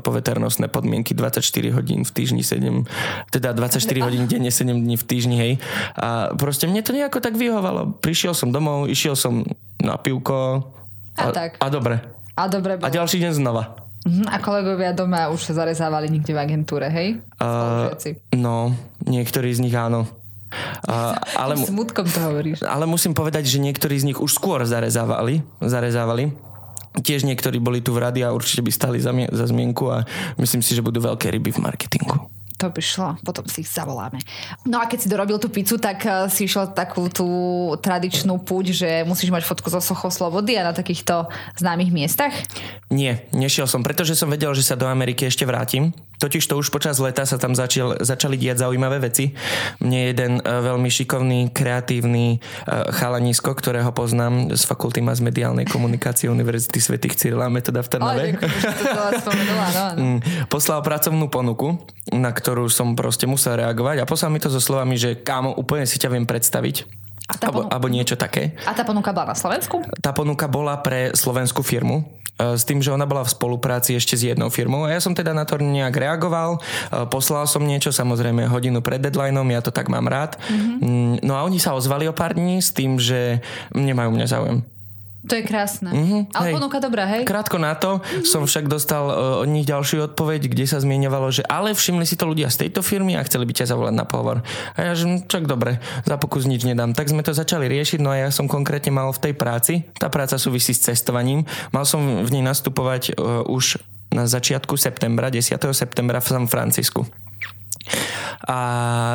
C: poveternostné podmienky, 24 hodín v týždni 7, teda 24 hodín denne 7 dní v týždni, hej. A proste mne to nejako tak vyhovalo. Prišiel som domov, išiel som na pivko
B: a, a, tak.
C: a dobre.
B: A dobre bolo.
C: A ďalší deň znova.
B: Uh-huh. A kolegovia doma už sa zarezávali nikde v agentúre, hej?
C: Uh, no, niektorí z nich áno.
B: Uh, ale, smutkom to hovoríš.
C: Ale musím povedať, že niektorí z nich už skôr zarezávali. zarezávali. Tiež niektorí boli tu v rady a určite by stali za, za zmienku a myslím si, že budú veľké ryby v marketingu.
B: To by šlo, potom si ich zavoláme. No a keď si dorobil tú pizzu, tak uh, si išiel takú tú tradičnú púť, že musíš mať fotku zo Sochou Slobody a na takýchto známych miestach?
C: Nie, nešiel som, pretože som vedel, že sa do Ameriky ešte vrátim. Totiž to už počas leta sa tam začal, začali diať zaujímavé veci. Mne jeden uh, veľmi šikovný, kreatívny uh, chalanisko, ktorého poznám z fakulty mass mediálnej komunikácie Univerzity svätých Cyrila Metoda v Trnave.
B: Ale, to to no, no.
C: Poslal pracovnú ponuku, na ktorú ktorú som proste musel reagovať a poslal mi to so slovami, že kámo, úplne si ťa viem predstaviť.
B: A tá
C: Alebo, alebo niečo také.
B: A tá ponuka bola na Slovensku?
C: Tá ponuka bola pre slovenskú firmu, e, s tým, že ona bola v spolupráci ešte s jednou firmou a ja som teda na to nejak reagoval, e, poslal som niečo, samozrejme hodinu pred deadlineom, ja to tak mám rád. Mm-hmm. No a oni sa ozvali o pár dní s tým, že nemajú mňa záujem.
B: To je krásne.
C: Mhm,
B: Ale
C: hej.
B: ponuka dobrá, hej?
C: Krátko na to som však dostal uh, od nich ďalšiu odpoveď, kde sa zmieňovalo, že ale všimli si to ľudia z tejto firmy a chceli by ťa zavolať na pohovor. A ja že hm, čak dobre, za pokus nič nedám. Tak sme to začali riešiť, no a ja som konkrétne mal v tej práci, tá práca súvisí s cestovaním, mal som v nej nastupovať uh, už na začiatku septembra, 10. septembra v San Francisku. A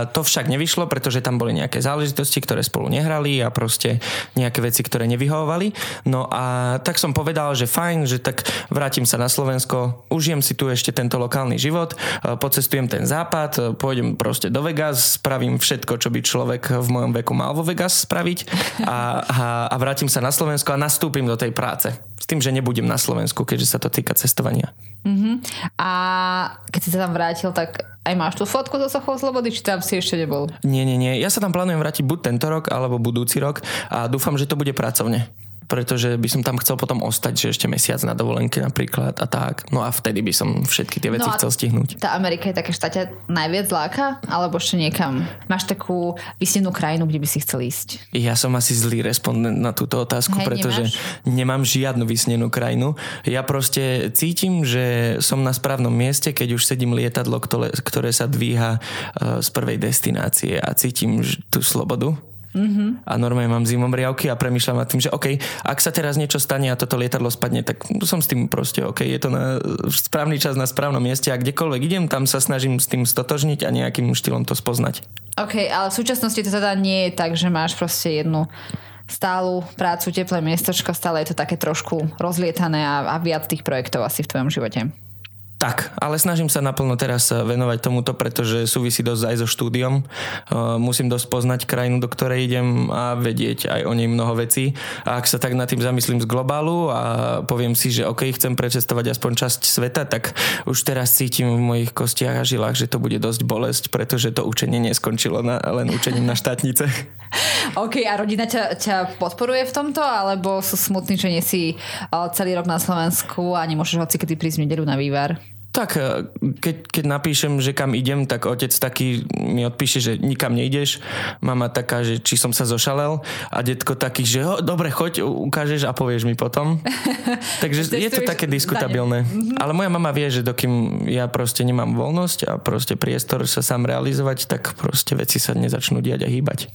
C: to však nevyšlo, pretože tam boli nejaké záležitosti, ktoré spolu nehrali a proste nejaké veci, ktoré nevyhovovali. No a tak som povedal, že fajn, že tak vrátim sa na Slovensko, užijem si tu ešte tento lokálny život, e, pocestujem ten západ, e, pôjdem proste do Vegas, spravím všetko, čo by človek v mojom veku mal vo Vegas spraviť a, a, a vrátim sa na Slovensko a nastúpim do tej práce. S tým, že nebudem na Slovensku, keďže sa to týka cestovania.
B: A keď si sa tam vrátil, tak aj máš tú fotku zo Sochou Slobody, či tam si ešte nebol?
C: Nie, nie, nie. Ja sa tam plánujem vrátiť buď tento rok, alebo budúci rok a dúfam, že to bude pracovne pretože by som tam chcel potom ostať, že ešte mesiac na dovolenke napríklad a tak. No a vtedy by som všetky tie veci
B: No
C: chcel stihnúť.
B: Tá Amerika je také, že ťa najviac láka? Alebo ešte niekam? Máš takú vysnenú krajinu, kde by si chcel ísť?
C: Ja som asi zlý respondent na túto otázku,
B: Hej,
C: pretože nemám žiadnu vysnenú krajinu. Ja proste cítim, že som na správnom mieste, keď už sedím lietadlo, ktoré, ktoré sa dvíha uh, z prvej destinácie a cítim tú slobodu. Mm-hmm. A normálne mám zimomriavky a premyšľam nad tým, že OK, ak sa teraz niečo stane a toto lietadlo spadne, tak som s tým proste OK, je to na správny čas na správnom mieste a kdekoľvek idem, tam sa snažím s tým stotožniť a nejakým štýlom to spoznať.
B: OK, ale v súčasnosti to teda nie je tak, že máš proste jednu stálu prácu, teplé miestočko, stále je to také trošku rozlietané a, a viac tých projektov asi v tvojom živote.
C: Tak, ale snažím sa naplno teraz venovať tomuto, pretože súvisí dosť aj so štúdiom. Uh, musím dosť poznať krajinu, do ktorej idem a vedieť aj o nej mnoho vecí. A ak sa tak nad tým zamyslím z globálu a poviem si, že OK, chcem prečestovať aspoň časť sveta, tak už teraz cítim v mojich kostiach a žilách, že to bude dosť bolesť, pretože to učenie neskončilo na, len učením na štátnice.
B: OK, a rodina ťa, ťa podporuje v tomto, alebo sú smutní, že nie si uh, celý rok na Slovensku a nemôžeš hoci kedy prísť v nedeľu na vývar?
C: Tak, keď, keď napíšem, že kam idem, tak otec taký mi odpíše, že nikam neideš. Mama taká, že či som sa zošalel. A detko taký, že ho, dobre, choď, ukážeš a povieš mi potom. Takže je to také diskutabilné. Ale moja mama vie, že dokým ja proste nemám voľnosť a proste priestor sa sám realizovať, tak proste veci sa nezačnú diať a hýbať.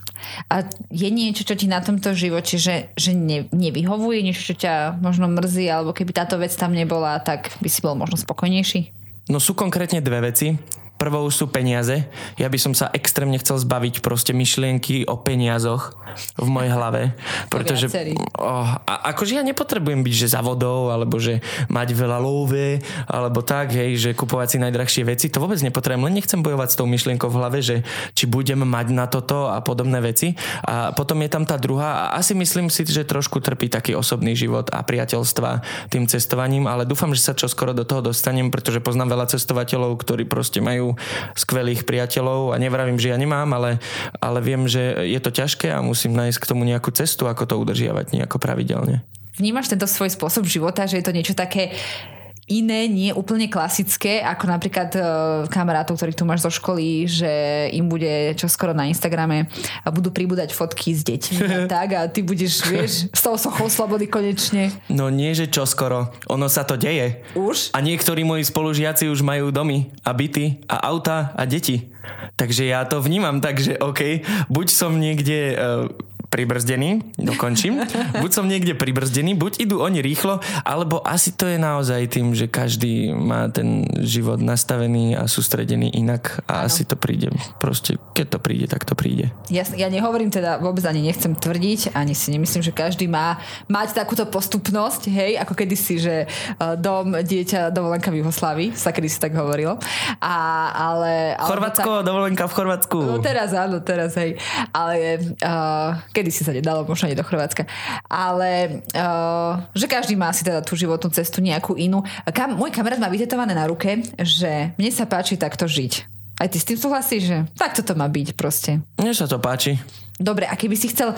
B: A je niečo, čo ti na tomto živote, že, že ne, nevyhovuje, niečo, čo ťa možno mrzí, alebo keby táto vec tam nebola, tak by si bol možno spokojnejší?
C: No sú konkrétne dve veci. Prvou sú peniaze. Ja by som sa extrémne chcel zbaviť proste myšlienky o peniazoch v mojej hlave. Pretože oh, a, akože ja nepotrebujem byť, že za vodou, alebo že mať veľa love, alebo tak, hej, že kupovať si najdrahšie veci. To vôbec nepotrebujem, len nechcem bojovať s tou myšlienkou v hlave, že či budem mať na toto a podobné veci. A potom je tam tá druhá a asi myslím si, že trošku trpí taký osobný život a priateľstva tým cestovaním, ale dúfam, že sa čoskoro do toho dostanem, pretože poznám veľa cestovateľov, ktorí proste majú skvelých priateľov a nevravím, že ja nemám, ale, ale viem, že je to ťažké a musím nájsť k tomu nejakú cestu, ako to udržiavať nejako pravidelne.
B: Vnímaš tento svoj spôsob života, že je to niečo také iné, nie úplne klasické, ako napríklad uh, kamarátov, ktorých tu máš zo školy, že im bude čoskoro na Instagrame a budú pribúdať fotky s deťmi a tak a ty budeš, vieš, s tou sochou slobody konečne.
C: No nie, že čoskoro. Ono sa to deje.
B: Už?
C: A niektorí moji spolužiaci už majú domy a byty a auta a deti. Takže ja to vnímam tak, že OK, buď som niekde uh, pribrzdený, dokončím. Buď som niekde pribrzdený, buď idú oni rýchlo, alebo asi to je naozaj tým, že každý má ten život nastavený a sústredený inak a ano. asi to príde. Proste, keď to príde, tak to príde.
B: Ja, ja nehovorím teda, vôbec ani nechcem tvrdiť, ani si nemyslím, že každý má mať takúto postupnosť, hej, ako kedysi, že uh, dom, dieťa, dovolenka v Juhoslávii, sa kedysi tak hovorilo. A, ale,
C: Chorvátsko, tak, dovolenka v Chorvátsku.
B: No teraz áno, teraz hej. Ale uh, keď kedy si sa nedalo, možno nie do Chorvátska. Ale uh, že každý má si teda tú životnú cestu nejakú inú. Kam, môj kamarát má vytetované na ruke, že mne sa páči takto žiť. Aj ty s tým súhlasíš, že tak toto má byť proste.
C: Mne sa to páči.
B: Dobre, a keby si chcel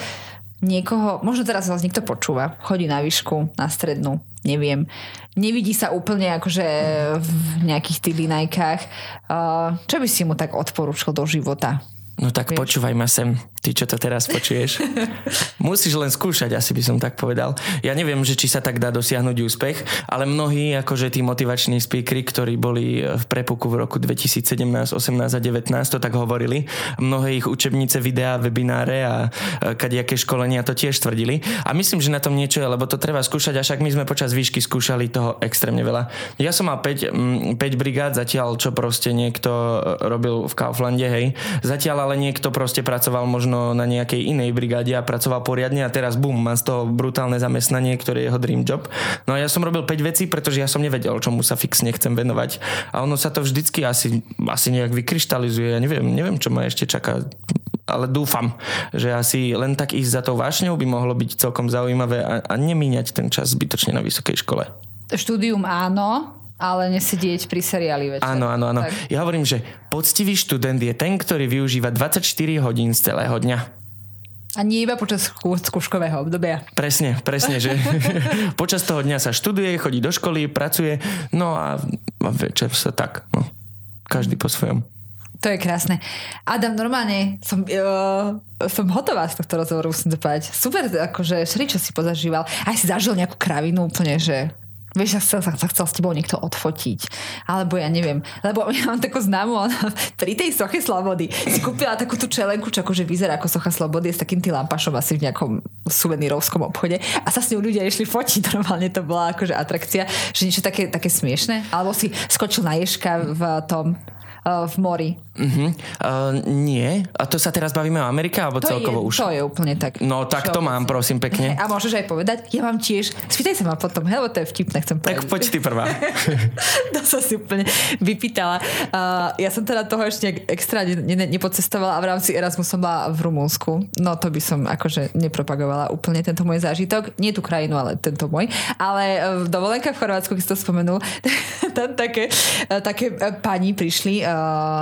B: niekoho, možno teraz vás niekto počúva, chodí na výšku, na strednú, neviem, nevidí sa úplne akože v nejakých tých linajkách, uh, čo by si mu tak odporúčil do života?
C: No tak Vieš? počúvaj ma sem, ty čo to teraz počuješ. Musíš len skúšať, asi by som tak povedal. Ja neviem, že či sa tak dá dosiahnuť úspech, ale mnohí, akože tí motivační speakery, ktorí boli v prepuku v roku 2017, 18 a 19, to tak hovorili. Mnohé ich učebnice, videá, webináre a kadejaké školenia to tiež tvrdili. A myslím, že na tom niečo je, lebo to treba skúšať, a však my sme počas výšky skúšali toho extrémne veľa. Ja som mal 5, 5 brigád zatiaľ, čo proste niekto robil v Kauflande, hej. Zatiaľ ale niekto proste pracoval možno na nejakej inej brigáde a pracoval poriadne a teraz bum, má z toho brutálne zamestnanie, ktoré je jeho dream job. No a ja som robil 5 vecí, pretože ja som nevedel, čomu sa fixne chcem venovať. A ono sa to vždycky asi, asi nejak vykryštalizuje. Ja neviem, neviem, čo ma ešte čaká ale dúfam, že asi len tak ísť za tou vášňou by mohlo byť celkom zaujímavé a, a nemíňať ten čas zbytočne na vysokej škole.
B: Štúdium áno, ale nesedieť pri seriáli večer.
C: Áno, áno, áno. Tak. Ja hovorím, že poctivý študent je ten, ktorý využíva 24 hodín z celého dňa.
B: A nie iba počas skúškového obdobia.
C: Presne, presne, že počas toho dňa sa študuje, chodí do školy, pracuje, no a večer sa tak, no, každý po svojom.
B: To je krásne. Adam, normálne som, uh, som hotová z tohto rozhovoru, musím to povedať. Super, akože čo si pozažíval. Aj si zažil nejakú kravinu úplne, že Vieš, sa chcel, sa chcel s tebou niekto odfotiť. Alebo ja neviem. Lebo ja mám takú známu, pri tej soche slobody si kúpila takú tú čelenku, čo akože vyzerá ako socha slobody, s takým tým lampašom asi v nejakom suvenírovskom obchode. A sa s ňou ľudia išli fotiť. Normálne to bola akože atrakcia, že niečo také, také smiešne. Alebo si skočil na ježka v tom v mori.
C: Uh-huh. Uh, nie. A to sa teraz bavíme o Amerike alebo
B: to
C: celkovo
B: je,
C: už?
B: To je úplne tak.
C: No tak to mám, prosím, pekne.
B: A môžeš aj povedať, ja mám tiež, spýtaj sa ma potom, lebo to je vtipné, chcem povedať.
C: Tak poď ty prvá.
B: to som si úplne vypýtala. Uh, ja som teda toho ešte extra ne, ne, nepocestovala a v rámci Erasmu som bola v Rumunsku. No to by som akože nepropagovala úplne tento môj zážitok. Nie tú krajinu, ale tento môj. Ale uh, dovolenka v Chorvátsku, keď si to spomenul, tam také, také pani prišli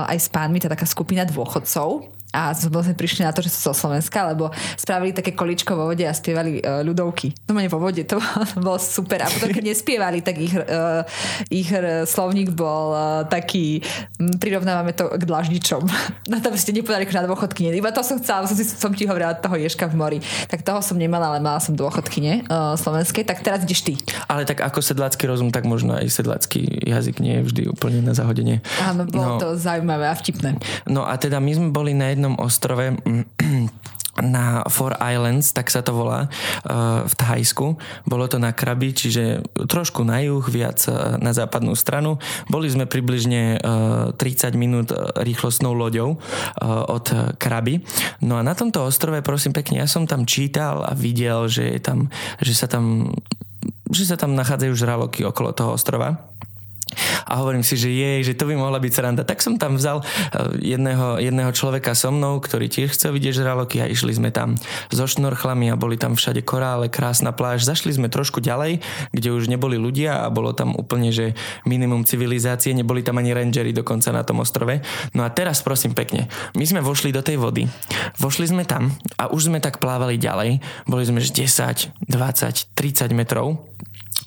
B: aj s pánmi, tá taká skupina dôchodcov a sme prišli na to, že sú zo Slovenska, lebo spravili také količko vo vode a spievali uh, ľudovky. No nie vo vode, to bolo super. A potom, keď nespievali, tak ich, uh, ich slovník bol uh, taký, um, prirovnávame to k dlaždičom. No tam ste nepovedali na dôchodkyne. Iba to som chcela, som, si, som ti hovorila toho ježka v mori. Tak toho som nemala, ale mala som dôchodkyne uh, slovenské. Tak teraz ideš ty.
C: Ale tak ako sedlácky rozum, tak možno aj sedlácky jazyk nie je vždy úplne na zahodenie.
B: Áno, bolo no, to zaujímavé a vtipné.
C: No a teda my sme boli na jednom jednom ostrove na Four Islands, tak sa to volá, uh, v Thajsku. Bolo to na Krabi, čiže trošku na juh, viac uh, na západnú stranu. Boli sme približne 30 uh, minút rýchlostnou loďou od Krabi. No a na tomto ostrove, prosím pekne, ja som tam čítal a videl, že, je tam, že sa tam že sa tam nachádzajú žraloky okolo toho ostrova a hovorím si, že jej, že to by mohla byť sranda. Tak som tam vzal eh, jedného, jedného človeka so mnou, ktorý tiež chcel vidieť žraloky a išli sme tam so šnorchlami a boli tam všade korále, krásna pláž. Zašli sme trošku ďalej, kde už neboli ľudia a bolo tam úplne, že minimum civilizácie, neboli tam ani rangery dokonca na tom ostrove. No a teraz prosím pekne, my sme vošli do tej vody, vošli sme tam a už sme tak plávali ďalej, boli sme 10, 20, 30 metrov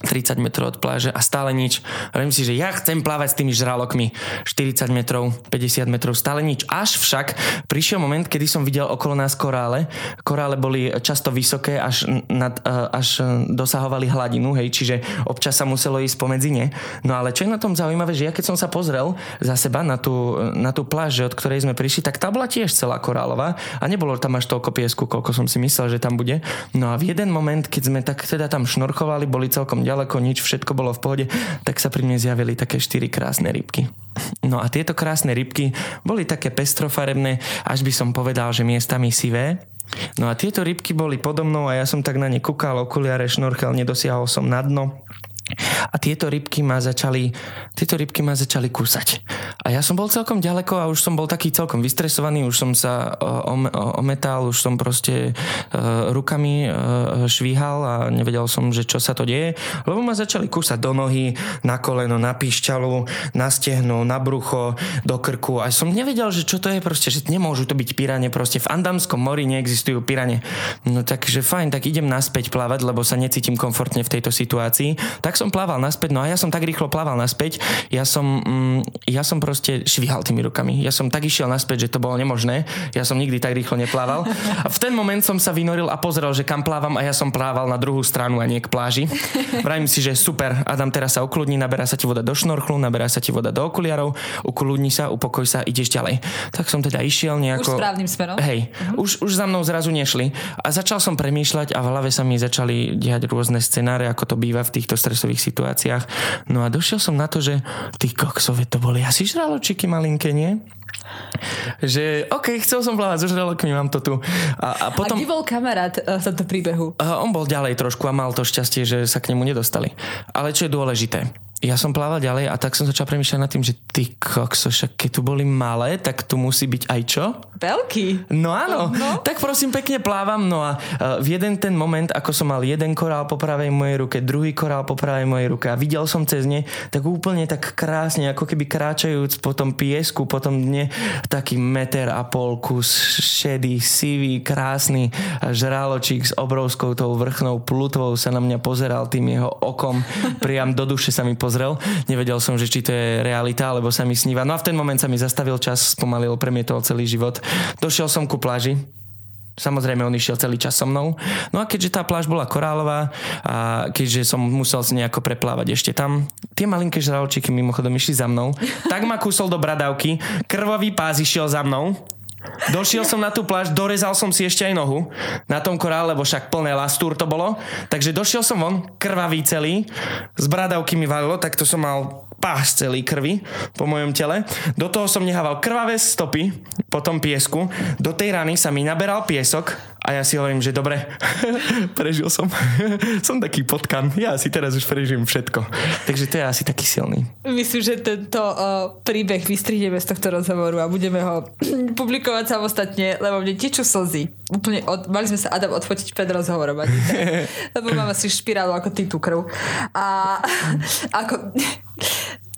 C: 30 metrov od pláže a stále nič. Viem si, že ja chcem plávať s tými žralokmi 40 metrov, 50 metrov, stále nič. Až však prišiel moment, kedy som videl okolo nás korále. Korále boli často vysoké, až, nad, e, až dosahovali hladinu, hej, čiže občas sa muselo ísť pomedzi ne. No ale čo je na tom zaujímavé, že ja keď som sa pozrel za seba na tú, na tú pláž, od ktorej sme prišli, tak tá bola tiež celá korálová a nebolo tam až toľko piesku, koľko som si myslel, že tam bude. No a v jeden moment, keď sme tak teda tam šnorchovali, boli celkom ďaleko, nič, všetko bolo v pohode, tak sa pri mne zjavili také štyri krásne rybky. No a tieto krásne rybky boli také pestrofarebné, až by som povedal, že miestami sivé. No a tieto rybky boli podo a ja som tak na ne kúkal, okuliare, šnorchel, nedosiahol som na dno. A tieto rybky ma začali, tieto rybky ma začali kúsať. A ja som bol celkom ďaleko a už som bol taký celkom vystresovaný, už som sa ometal, už som proste uh, rukami švíhal a nevedel som, že čo sa to deje, lebo ma začali kúsať do nohy, na koleno, na píšťalu, na stehno, na brucho, do krku a som nevedel, že čo to je proste, že nemôžu to byť pirane, proste v Andamskom mori neexistujú pirane. No takže fajn, tak idem naspäť plávať, lebo sa necítim komfortne v tejto situácii. Tak som plával naspäť, no a ja som tak rýchlo plával naspäť, ja som, mm, ja som proste švihal tými rukami. Ja som tak išiel naspäť, že to bolo nemožné. Ja som nikdy tak rýchlo neplával. A v ten moment som sa vynoril a pozrel, že kam plávam a ja som plával na druhú stranu a nie k pláži. Vrajím si, že super, Adam teraz sa ukludní, naberá sa ti voda do šnorchlu, naberá sa ti voda do okuliarov, ukludni sa, upokoj sa, ideš ďalej. Tak som teda išiel nejako...
B: Už správnym smerom.
C: Hej, uh-huh. už, už za mnou zrazu nešli. A začal som premýšľať a v hlave sa mi začali diať rôzne scenáre, ako to býva v týchto stresových situáciách. No a došiel som na to, že ty koksové to boli asi žraločiky malinké, nie? že OK, chcel som plávať so žralokmi, mám to tu.
B: A, a, potom, a kde bol kamarát uh, sa to príbehu?
C: Uh, on bol ďalej trošku a mal to šťastie, že sa k nemu nedostali. Ale čo je dôležité, ja som plával ďalej a tak som začal premýšľať nad tým, že ty kokso, však keď tu boli malé, tak tu musí byť aj čo?
B: Veľký.
C: No áno, no. tak prosím pekne plávam. No a uh, v jeden ten moment, ako som mal jeden korál po pravej mojej ruke, druhý korál po pravej mojej ruke a videl som cez ne, tak úplne tak krásne, ako keby kráčajúc po tom piesku, po tom dne, taký meter a pol kus šedý, sivý, krásny žraločík s obrovskou tou vrchnou plutvou sa na mňa pozeral tým jeho okom, priam do duše sa mi pozrel. Nevedel som, že či to je realita, alebo sa mi sníva. No a v ten moment sa mi zastavil čas, spomalil, premietol celý život. Došiel som ku pláži, Samozrejme, on išiel celý čas so mnou. No a keďže tá pláž bola korálová a keďže som musel si nejako preplávať ešte tam, tie malinké žraločiky mimochodom išli za mnou, tak ma kúsol do bradavky, krvavý pás išiel za mnou, Došiel som na tú pláž, dorezal som si ešte aj nohu na tom korále, lebo však plné lastúr to bolo. Takže došiel som von, krvavý celý, z bradavky mi valilo, tak to som mal pás celý krvi po mojom tele. Do toho som nehával krvavé stopy po tom piesku. Do tej rany sa mi naberal piesok a ja si hovorím, že dobre, prežil som. som taký potkan. Ja si teraz už prežijem všetko. Takže to je asi taký silný.
B: Myslím, že tento uh, príbeh vystrihneme z tohto rozhovoru a budeme ho publikovať samostatne, lebo mne tečú slzy. Úplne od, mali sme sa Adam odfotiť pred rozhovorom. lebo mám asi špirálu ako ty tú krv. A ako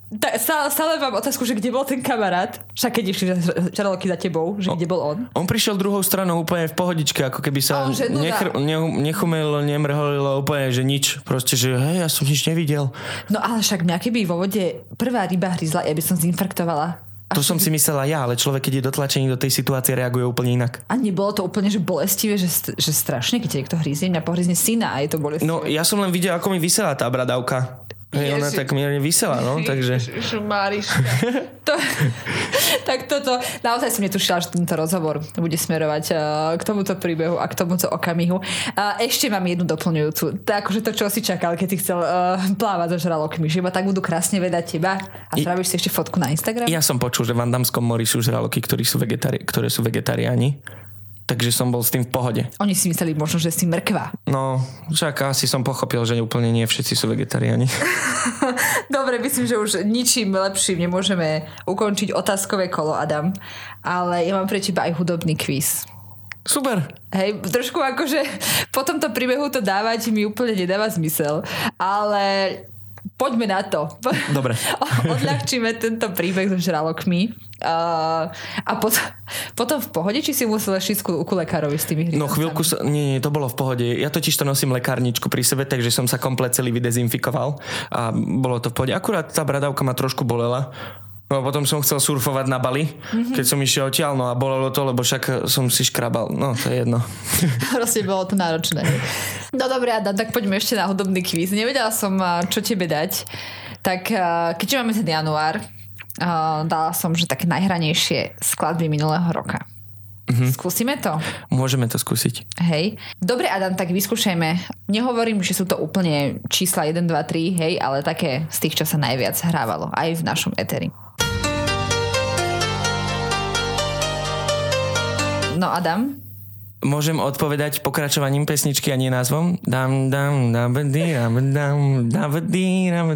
B: ta, stále, stále mám otázku, že kde bol ten kamarát, však keď išli žraloky za tebou, že kde bol on?
C: On prišiel druhou stranou úplne v pohodičke, ako keby sa oh, no nechr- ne, nechumel, nemrholilo úplne, že nič. Proste, že hej, ja som nič nevidel.
B: No ale však mňa keby vo vode prvá ryba hryzla, ja by som zinfarktovala.
C: To som si myslela ja, ale človek, keď je dotlačený do tej situácie, reaguje úplne inak.
B: A nebolo to úplne, že bolestivé, že, že strašne, keď niekto hryzie, mňa pohryzne syna a je to bolestivé.
C: No, ja som len videl, ako mi vysela tá bradavka. Hej, ona tak mierne vysela, no, takže...
B: to, tak toto, naozaj som netušila, že tento rozhovor bude smerovať uh, k tomuto príbehu a k tomuto okamihu. Uh, ešte mám jednu doplňujúcu. To akože to, čo si čakal, keď si chcel uh, plávať so žralokmi, že iba tak budú krásne vedať teba a spravíš si ešte fotku na Instagram?
C: Ja som počul, že v Andamskom mori sú žraloky, ktorí sú vegetari- ktoré sú vegetariáni takže som bol s tým v pohode.
B: Oni si mysleli možno, že si mrkva.
C: No, však asi som pochopil, že úplne nie všetci sú vegetariáni.
B: Dobre, myslím, že už ničím lepším nemôžeme ukončiť otázkové kolo, Adam. Ale ja mám pre teba aj hudobný kvíz.
C: Super.
B: Hej, trošku akože po tomto príbehu to dávať mi úplne nedáva zmysel. Ale poďme na to.
C: Dobre.
B: Odľahčíme tento príbeh so žralokmi. Uh, a pot- potom v pohode, či si musel ísť ku, ku lekárovi s tými
C: hryzancami? No chvíľku, sa, nie, nie, to bolo v pohode. Ja totiž to nosím lekárničku pri sebe, takže som sa komplet celý vydezinfikoval a bolo to v pohode. Akurát tá bradavka ma trošku bolela, No potom som chcel surfovať na Bali, mm-hmm. keď som išiel odtiaľ, no a bolelo to, lebo však som si škrabal. No, to je jedno.
B: Proste bolo to náročné. No dobré, Adam, tak poďme ešte na hudobný kvíz. Nevedela som, čo tebe dať. Tak keďže máme ten január, dala som, že také najhranejšie skladby minulého roka. Mm-hmm. Skúsime to?
C: Môžeme to skúsiť.
B: Hej. Dobre, Adam, tak vyskúšajme. Nehovorím, že sú to úplne čísla 1, 2, 3, hej, ale také z tých, čo sa najviac hrávalo aj v našom eteri. No Adam,
C: Môžem odpovedať pokračovaním pesničky a nie názvom? Dam, dam, dam, dam, dam, dam, dam,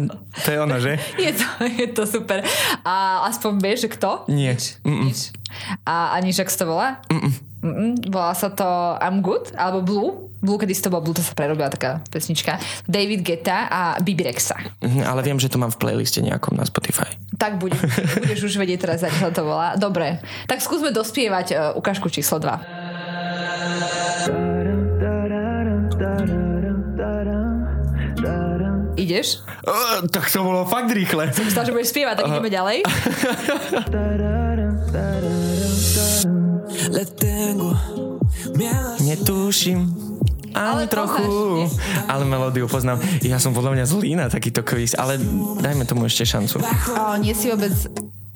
C: To je ono, že?
B: Je to, je to super. A aspoň vieš, že kto?
C: Nie. Mm-mm.
B: Nič. A ani že to volá? Mm-mm. Mm-mm. Volá sa to I'm Good, alebo Blue. Blue, kedy to bol Blue, to sa prerobila taká pesnička. David Geta a Bibi Rexa.
C: Mhm, Ale viem, že to mám v playliste nejakom na Spotify.
B: Tak bude, budeš už vedieť teraz, ako to volá. Dobre, tak skúsme dospievať uh, ukážku číslo 2. Ideš?
C: Uh, tak to bolo fakt rýchle.
B: Som myslela, že budeš spievať, tak ideme ďalej.
C: Netuším. Ani
B: Ale
C: trochu.
B: poznáš,
C: ale melódiu poznám. Ja som podľa mňa zlý na takýto quiz, ale dajme tomu ešte šancu.
B: O, nie si vôbec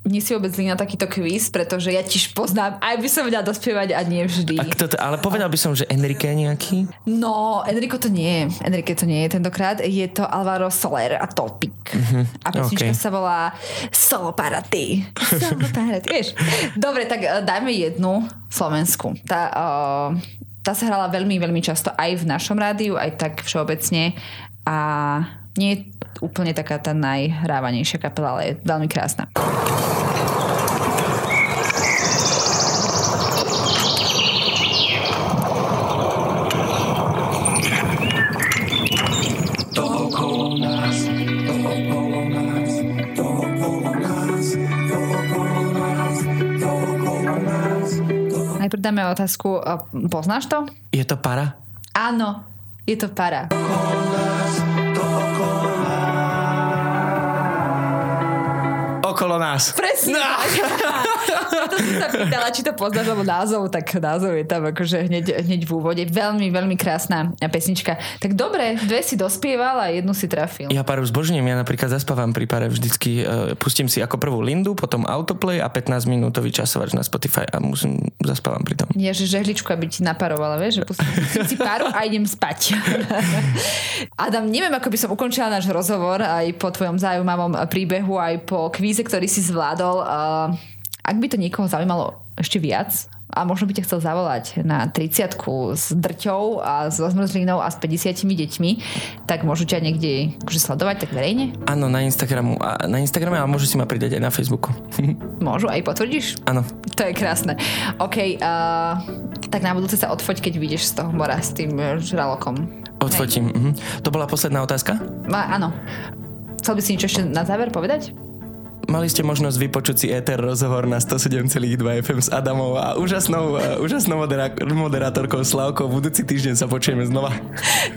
B: nie si vôbec na takýto quiz, pretože ja tiež poznám, aj by som vedela dospievať a nie vždy.
C: A kto to, ale povedal by som, že Enrique nejaký?
B: No, Enrico to nie je. Enrique to nie je tentokrát. Je to Alvaro Soler a Topic. Uh-huh. A pesnička
C: ok.
B: sa volá Solo Party. Solo Party, vieš. Dobre, tak eh, dajme jednu Slovensku. Tá, uh, tá sa hrala veľmi, veľmi často aj v našom rádiu, aj tak všeobecne. A nie je úplne taká tá najhrávanejšia kapela, ale je veľmi krásna. Dáme otázku, poznáš to?
C: Je to para?
B: Áno, je to para.
C: Okolo nás.
B: Presne
C: No.
B: tak. to som sa pýtala, či to poznáš, lebo názov, tak názov je tam akože hneď, hneď v úvode. Veľmi, veľmi krásna pesnička. Tak dobre, dve si dospieval a jednu si trafil.
C: Ja paru zbožňujem, ja napríklad zaspávam pri pare vždycky, uh, pustím si ako prvú Lindu, potom autoplay a 15 minútový časovač na Spotify a musím, zaspávam pri tom.
B: Ja, že žehličku, aby ti naparovala, vieš, že pustím, si páru a idem spať. Adam, neviem, ako by som ukončila náš rozhovor aj po tvojom zaujímavom príbehu, aj po kvíze, ktorý si zvládol. Ak by to niekoho zaujímalo ešte viac, a možno by ťa chcel zavolať na 30 s drťou a s zmrzlinou a s 50 deťmi, tak môžu ťa niekde akože sledovať tak verejne?
C: Áno, na Instagramu, a na Instagrame a môžu si ma pridať aj na Facebooku.
B: Môžu, aj potvrdíš?
C: Áno.
B: To je krásne. OK, uh, tak na budúce sa odfoť, keď vyjdeš z toho mora s tým eh, žralokom.
C: Odfotím. Mhm. To bola posledná otázka?
B: A, áno. Chcel by si niečo ešte na záver povedať?
C: Mali ste možnosť vypočuť si ETR rozhovor na 107,2 FM s Adamou a úžasnou, uh, úžasnou modera- moderátorkou Slavkou. Budúci týždeň sa počujeme znova.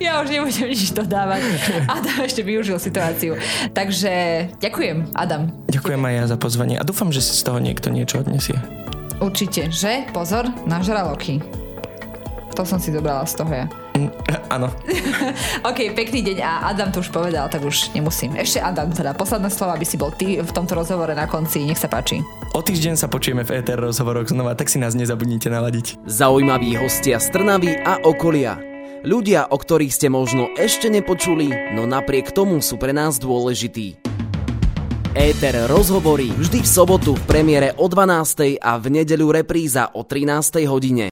B: Ja už nebudem nič dodávať. Adam ešte využil situáciu. Takže ďakujem, Adam.
C: Ďakujem aj ja za pozvanie a dúfam, že si z toho niekto niečo odnesie.
B: Určite, že? Pozor na žraloky. To som si dobrala z toho ja.
C: Mm, Áno.
B: OK, pekný deň a Adam to už povedal, tak už nemusím. Ešte Adam, teda posledné slovo, aby si bol ty v tomto rozhovore na konci. Nech sa páči.
C: O týždeň sa počujeme v ETR rozhovoroch znova, tak si nás nezabudnite naladiť.
A: Zaujímaví hostia z Trnavy a okolia. Ľudia, o ktorých ste možno ešte nepočuli, no napriek tomu sú pre nás dôležití. Éter rozhovorí vždy v sobotu v premiére o 12. a v nedeľu repríza o 13. hodine.